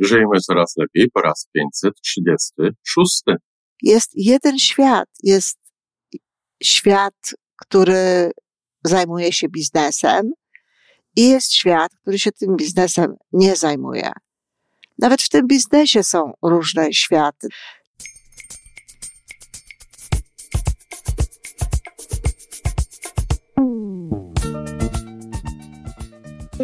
Żyjmy coraz lepiej po raz 536. Jest jeden świat, jest świat, który zajmuje się biznesem i jest świat, który się tym biznesem nie zajmuje. Nawet w tym biznesie są różne światy.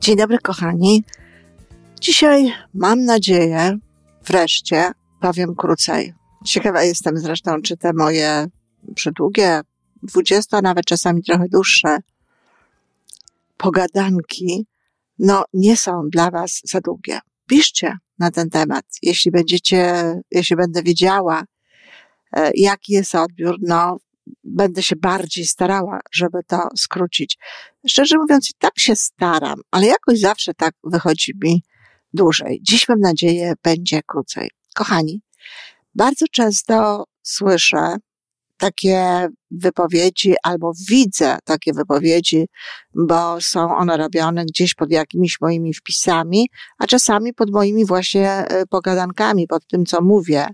Dzień dobry, kochani. Dzisiaj mam nadzieję, wreszcie powiem krócej. Ciekawa jestem zresztą, czy te moje przydługie, dwudziesto, nawet czasami trochę dłuższe pogadanki, no nie są dla Was za długie. Piszcie na ten temat, jeśli będziecie, jeśli będę wiedziała, e, jaki jest odbiór, no będę się bardziej starała, żeby to skrócić. Szczerze mówiąc, i tak się staram, ale jakoś zawsze tak wychodzi mi dłużej. Dziś mam nadzieję, będzie krócej. Kochani, bardzo często słyszę takie wypowiedzi albo widzę takie wypowiedzi, bo są one robione gdzieś pod jakimiś moimi wpisami, a czasami pod moimi właśnie e, pogadankami, pod tym, co mówię.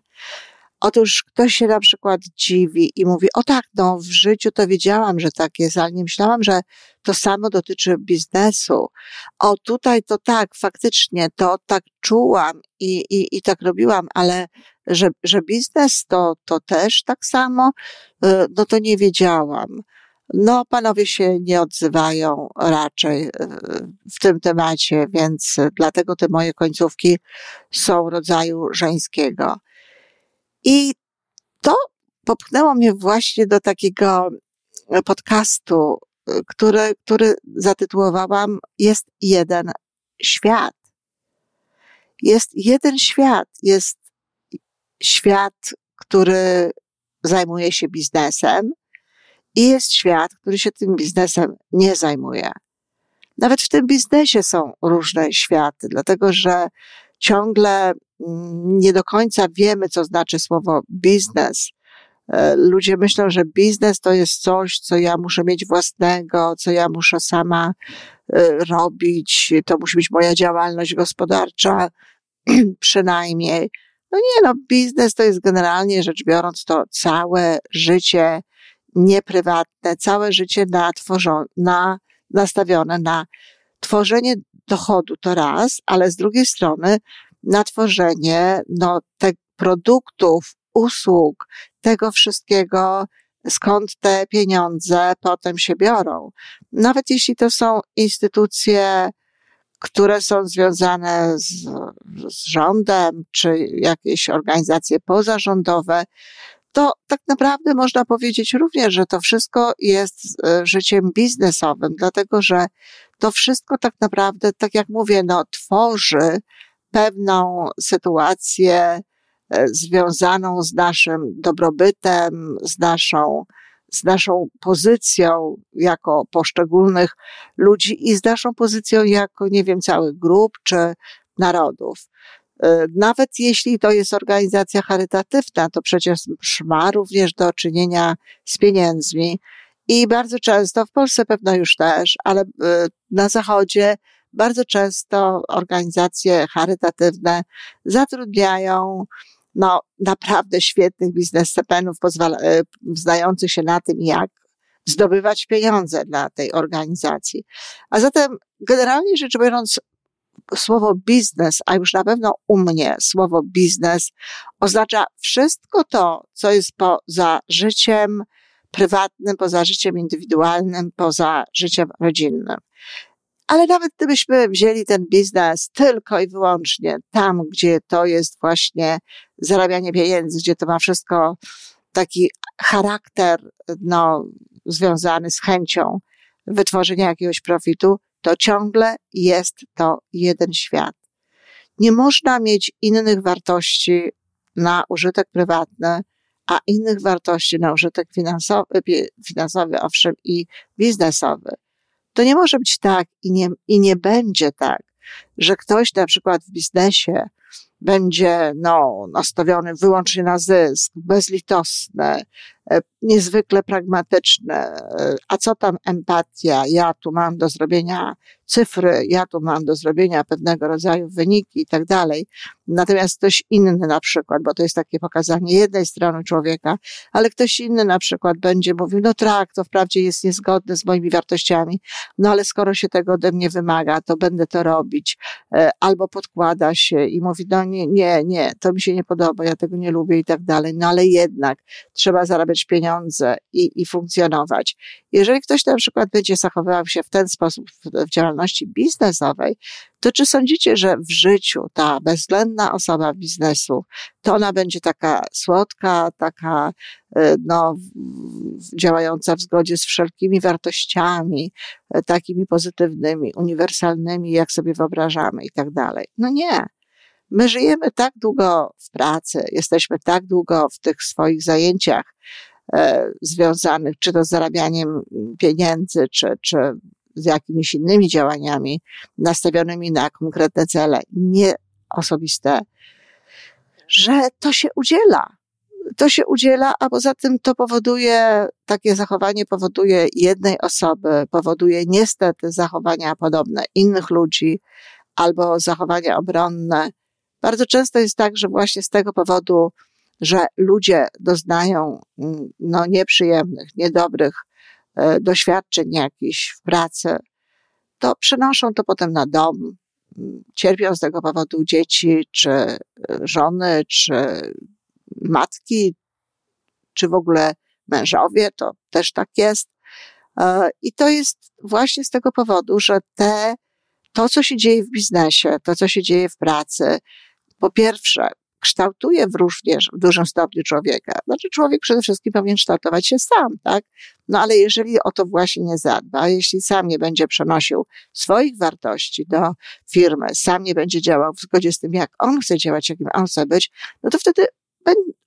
Otóż ktoś się na przykład dziwi i mówi, o tak, no w życiu to wiedziałam, że tak jest, ale nie myślałam, że to samo dotyczy biznesu. O tutaj to tak, faktycznie to tak czułam i, i, i tak robiłam, ale że, że biznes to, to też tak samo, y, no to nie wiedziałam. No, panowie się nie odzywają raczej y, w tym temacie, więc dlatego te moje końcówki są rodzaju żeńskiego. I to popchnęło mnie właśnie do takiego podcastu, który, który zatytułowałam Jest jeden świat. Jest jeden świat. Jest świat, który zajmuje się biznesem i jest świat, który się tym biznesem nie zajmuje. Nawet w tym biznesie są różne światy, dlatego że ciągle nie do końca wiemy, co znaczy słowo biznes. E, ludzie myślą, że biznes to jest coś, co ja muszę mieć własnego, co ja muszę sama e, robić, to musi być moja działalność gospodarcza, przynajmniej. No nie, no, biznes to jest generalnie rzecz biorąc to całe życie nieprywatne, całe życie na, na, nastawione na tworzenie dochodu to raz, ale z drugiej strony na tworzenie no, te produktów, usług, tego wszystkiego, skąd te pieniądze potem się biorą. Nawet jeśli to są instytucje, które są związane z, z rządem, czy jakieś organizacje pozarządowe, to tak naprawdę można powiedzieć również, że to wszystko jest e, życiem biznesowym, dlatego że to wszystko tak naprawdę, tak jak mówię, no, tworzy pewną sytuację e, związaną z naszym dobrobytem, z naszą, z naszą pozycją jako poszczególnych ludzi i z naszą pozycją jako, nie wiem, całych grup czy narodów. E, nawet jeśli to jest organizacja charytatywna, to przecież ma również do czynienia z pieniędzmi. I bardzo często, w Polsce pewno już też, ale e, na Zachodzie bardzo często organizacje charytatywne zatrudniają no, naprawdę świetnych biznesmenów, e, znających się na tym, jak zdobywać pieniądze dla tej organizacji. A zatem, generalnie rzecz biorąc, słowo biznes, a już na pewno u mnie słowo biznes oznacza wszystko to, co jest poza życiem prywatnym, poza życiem indywidualnym, poza życiem rodzinnym. Ale nawet gdybyśmy wzięli ten biznes tylko i wyłącznie tam, gdzie to jest właśnie zarabianie pieniędzy, gdzie to ma wszystko taki charakter, no, związany z chęcią wytworzenia jakiegoś profitu, to ciągle jest to jeden świat. Nie można mieć innych wartości na użytek prywatny, a innych wartości na użytek finansowy, finansowy owszem, i biznesowy. To nie może być tak i nie, i nie będzie tak, że ktoś na przykład w biznesie będzie no, nastawiony wyłącznie na zysk, bezlitosny, e, niezwykle pragmatyczny. E, a co tam empatia? Ja tu mam do zrobienia cyfry, ja tu mam do zrobienia pewnego rodzaju wyniki i tak dalej. Natomiast ktoś inny na przykład, bo to jest takie pokazanie jednej strony człowieka, ale ktoś inny na przykład będzie mówił, no tak, to wprawdzie jest niezgodne z moimi wartościami, no ale skoro się tego ode mnie wymaga, to będę to robić. E, albo podkłada się i mówi, no nie, nie, nie, to mi się nie podoba, ja tego nie lubię i tak dalej. No ale jednak trzeba zarabiać pieniądze i, i funkcjonować. Jeżeli ktoś na przykład będzie zachowywał się w ten sposób w, w działalności biznesowej, to czy sądzicie, że w życiu ta bezwzględna osoba biznesu, to ona będzie taka słodka, taka e, no, działająca w zgodzie z wszelkimi wartościami, e, takimi pozytywnymi, uniwersalnymi, jak sobie wyobrażamy i tak dalej? No nie. My żyjemy tak długo w pracy, jesteśmy tak długo w tych swoich zajęciach e, związanych czy to z zarabianiem pieniędzy, czy, czy z jakimiś innymi działaniami nastawionymi na konkretne cele, nie osobiste, że to się udziela. To się udziela, a poza tym to powoduje, takie zachowanie powoduje jednej osoby, powoduje niestety zachowania podobne innych ludzi albo zachowania obronne. Bardzo często jest tak, że właśnie z tego powodu, że ludzie doznają mm, no, nieprzyjemnych, niedobrych doświadczeń jakichś w pracy, to przenoszą to potem na dom, cierpią z tego powodu dzieci, czy e, żony, czy matki, czy w ogóle mężowie, to też tak jest. E, I to jest właśnie z tego powodu, że te, to, co się dzieje w biznesie, to, co się dzieje w pracy, po pierwsze, kształtuje w w dużym stopniu człowieka. Znaczy człowiek przede wszystkim powinien kształtować się sam, tak? No ale jeżeli o to właśnie nie zadba, jeśli sam nie będzie przenosił swoich wartości do firmy, sam nie będzie działał w zgodzie z tym, jak on chce działać, jakim on chce być, no to wtedy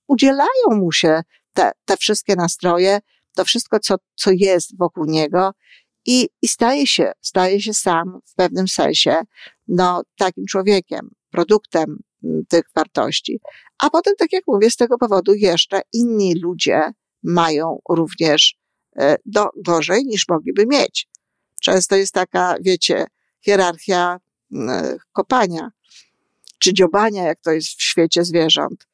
udzielają mu się te, te wszystkie nastroje, to wszystko, co, co jest wokół niego i, i staje się, staje się sam w pewnym sensie, no, takim człowiekiem, produktem tych wartości. A potem, tak jak mówię, z tego powodu jeszcze inni ludzie mają również e, do, gorzej niż mogliby mieć. Często jest taka, wiecie, hierarchia e, kopania czy dziobania, jak to jest w świecie zwierząt.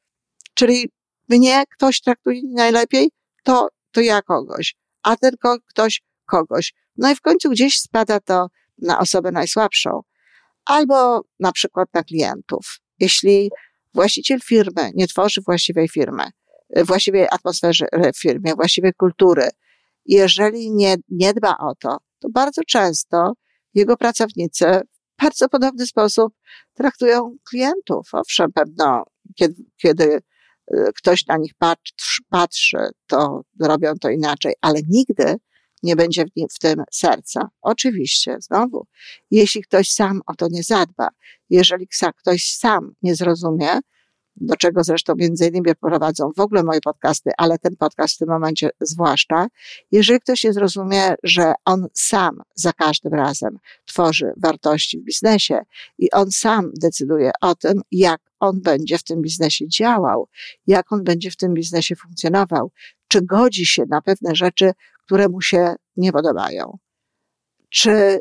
Czyli mnie ktoś traktuje najlepiej, to, to ja kogoś, a ten ktoś kogoś. No i w końcu gdzieś spada to na osobę najsłabszą, albo na przykład na klientów. Jeśli właściciel firmy nie tworzy właściwej firmy, właściwej atmosfery w firmie, właściwej kultury, jeżeli nie, nie dba o to, to bardzo często jego pracownicy w bardzo podobny sposób traktują klientów. Owszem, pewno, kiedy, kiedy e, ktoś na nich patrzy, patrzy, to robią to inaczej, ale nigdy nie będzie w, nim, w tym serca. Oczywiście, znowu, jeśli ktoś sam o to nie zadba, jeżeli ktoś sam nie zrozumie, do czego zresztą między innymi prowadzą w ogóle moje podcasty, ale ten podcast w tym momencie zwłaszcza, jeżeli ktoś nie zrozumie, że on sam za każdym razem tworzy wartości w biznesie i on sam decyduje o tym, jak on będzie w tym biznesie działał, jak on będzie w tym biznesie funkcjonował, czy godzi się na pewne rzeczy, które mu się nie podobają. Czy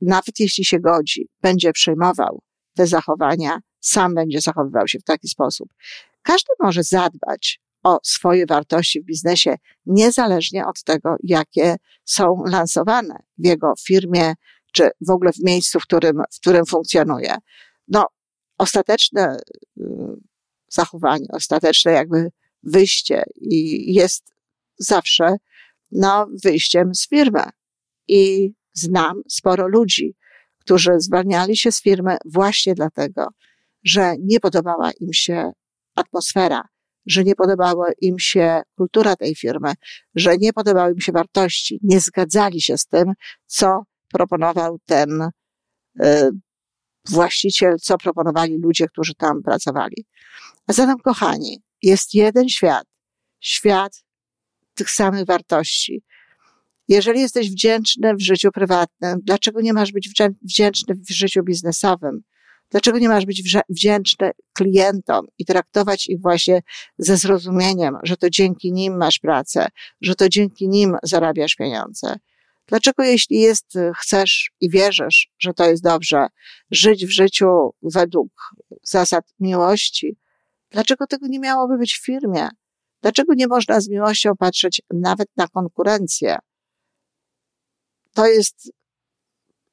nawet jeśli się godzi, będzie przejmował te zachowania, sam będzie zachowywał się w taki sposób. Każdy może zadbać o swoje wartości w biznesie, niezależnie od tego, jakie są lansowane w jego firmie, czy w ogóle w miejscu, w którym, w którym funkcjonuje. No, ostateczne y, zachowanie, ostateczne jakby wyjście i jest zawsze no, wyjściem z firmy. I znam sporo ludzi, którzy zwalniali się z firmy właśnie dlatego, że nie podobała im się atmosfera, że nie podobała im się kultura tej firmy, że nie podobały im się wartości, nie zgadzali się z tym, co proponował ten y, właściciel, co proponowali ludzie, którzy tam pracowali. A zatem, kochani, jest jeden świat, świat tych samych wartości. Jeżeli jesteś wdzięczny w życiu prywatnym, dlaczego nie masz być wdzięczny w życiu biznesowym? Dlaczego nie masz być wdzięczny klientom i traktować ich właśnie ze zrozumieniem, że to dzięki nim masz pracę, że to dzięki nim zarabiasz pieniądze? Dlaczego, jeśli jest, chcesz i wierzysz, że to jest dobrze, żyć w życiu według zasad miłości, dlaczego tego nie miałoby być w firmie? Dlaczego nie można z miłością patrzeć nawet na konkurencję? To jest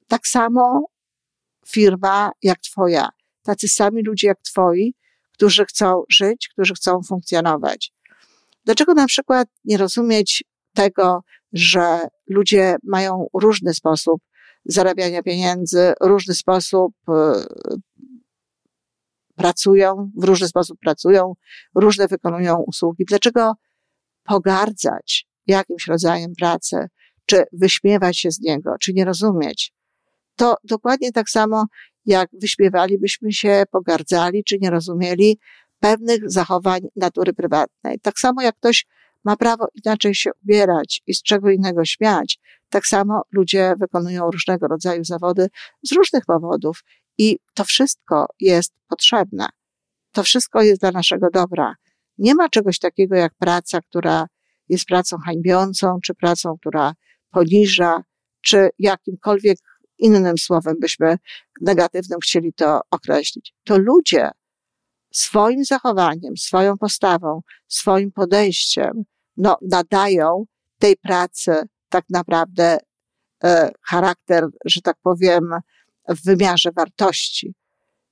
tak samo firma jak Twoja. Tacy sami ludzie jak Twoi, którzy chcą żyć, którzy chcą funkcjonować. Dlaczego na przykład nie rozumieć tego, że ludzie mają różny sposób zarabiania pieniędzy, różny sposób e, pracują, w różny sposób pracują, różne wykonują usługi. Dlaczego pogardzać jakimś rodzajem pracy, czy wyśmiewać się z niego, czy nie rozumieć? To dokładnie tak samo, jak wyśmiewalibyśmy się, pogardzali, czy nie rozumieli pewnych zachowań natury prywatnej. Tak samo jak ktoś ma prawo inaczej się ubierać i z czego innego śmiać, tak samo ludzie wykonują różnego rodzaju zawody z różnych powodów i to wszystko jest potrzebne. To wszystko jest dla naszego dobra. Nie ma czegoś takiego jak praca, która jest pracą hańbiącą, czy pracą, która poniża, czy jakimkolwiek innym słowem byśmy negatywnym chcieli to określić. To ludzie swoim zachowaniem, swoją postawą, swoim podejściem, no, nadają tej pracy tak naprawdę e, charakter, że tak powiem, w wymiarze wartości.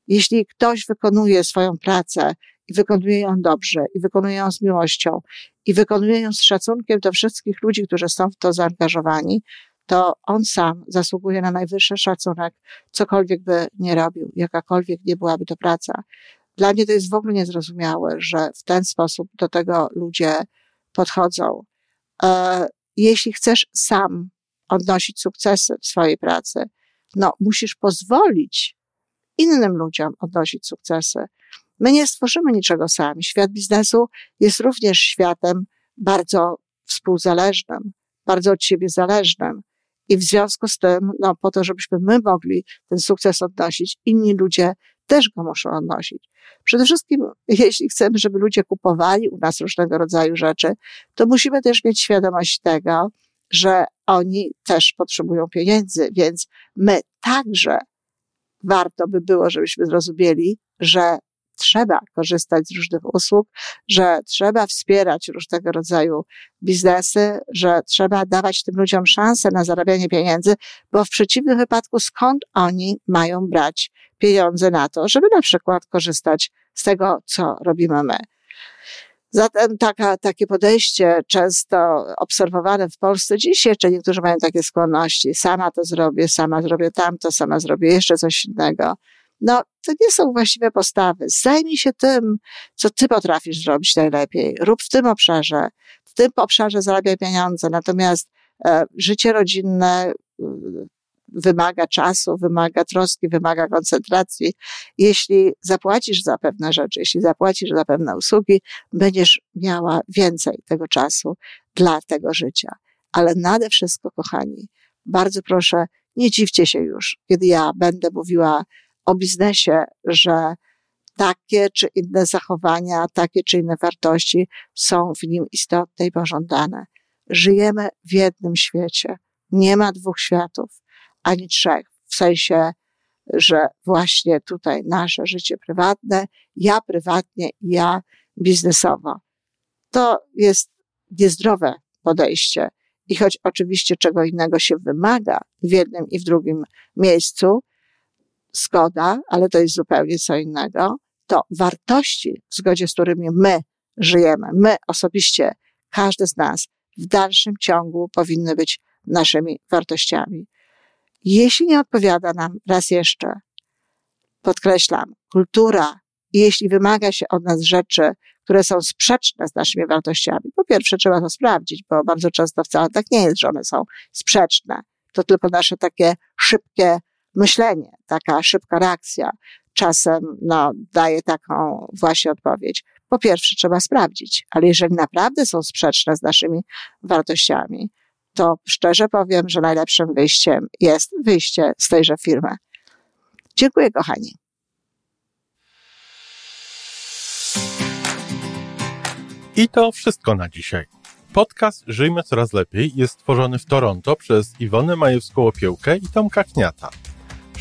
Jeśli ktoś wykonuje swoją pracę i wykonuje ją dobrze, i wykonuje ją z miłością, i wykonuje ją z szacunkiem do wszystkich ludzi, którzy są w to zaangażowani, to on sam zasługuje na najwyższy szacunek, cokolwiek by nie robił, jakakolwiek nie byłaby to praca. Dla mnie to jest w ogóle niezrozumiałe, że w ten sposób do tego ludzie podchodzą. E, jeśli chcesz sam odnosić sukcesy w swojej pracy, no musisz pozwolić innym ludziom odnosić sukcesy. My nie stworzymy niczego sami. Świat biznesu jest również światem bardzo współzależnym, bardzo od siebie zależnym. I w związku z tym, no, po to, żebyśmy my mogli ten sukces odnosić, inni ludzie też go muszą odnosić. Przede wszystkim, jeśli chcemy, żeby ludzie kupowali u nas różnego rodzaju rzeczy, to musimy też mieć świadomość tego, że oni też potrzebują pieniędzy, więc my także warto by było, żebyśmy zrozumieli, że trzeba korzystać z różnych usług, że trzeba wspierać różnego rodzaju biznesy, że trzeba dawać tym ludziom szansę na zarabianie pieniędzy, bo w przeciwnym wypadku skąd oni mają brać pieniądze na to, żeby na przykład korzystać z tego, co robimy my. Zatem taka, takie podejście często obserwowane w Polsce dziś jeszcze niektórzy mają takie skłonności. Sama to zrobię, sama zrobię tamto, sama zrobię jeszcze coś innego. No, to nie są właściwe postawy. Zajmij się tym, co ty potrafisz zrobić najlepiej. Rób w tym obszarze. W tym obszarze zarabiaj pieniądze. Natomiast e, życie rodzinne, wymaga czasu, wymaga troski, wymaga koncentracji. Jeśli zapłacisz za pewne rzeczy, jeśli zapłacisz za pewne usługi, będziesz miała więcej tego czasu dla tego życia. Ale nade wszystko, kochani, bardzo proszę, nie dziwcie się już, kiedy ja będę mówiła o biznesie, że takie czy inne zachowania, takie czy inne wartości są w nim istotne i pożądane. Żyjemy w jednym świecie. Nie ma dwóch światów ani trzech. W sensie, że właśnie tutaj nasze życie prywatne, ja prywatnie ja biznesowo. To jest niezdrowe podejście. I choć oczywiście czego innego się wymaga w jednym i w drugim miejscu, zgoda, ale to jest zupełnie co innego, to wartości, w zgodzie z którymi my żyjemy, my osobiście, każdy z nas, w dalszym ciągu powinny być naszymi wartościami. Jeśli nie odpowiada nam, raz jeszcze, podkreślam, kultura, jeśli wymaga się od nas rzeczy, które są sprzeczne z naszymi wartościami, po pierwsze trzeba to sprawdzić, bo bardzo często wcale tak nie jest, że one są sprzeczne. To tylko nasze takie szybkie myślenie, taka szybka reakcja czasem no, daje taką właśnie odpowiedź. Po pierwsze, trzeba sprawdzić, ale jeżeli naprawdę są sprzeczne z naszymi wartościami, to szczerze powiem, że najlepszym wyjściem jest wyjście z tejże firmy. Dziękuję, kochani. I to wszystko na dzisiaj. Podcast Żyjmy Coraz Lepiej jest stworzony w Toronto przez Iwonę Majewską-Opiełkę i Tomka Kniata.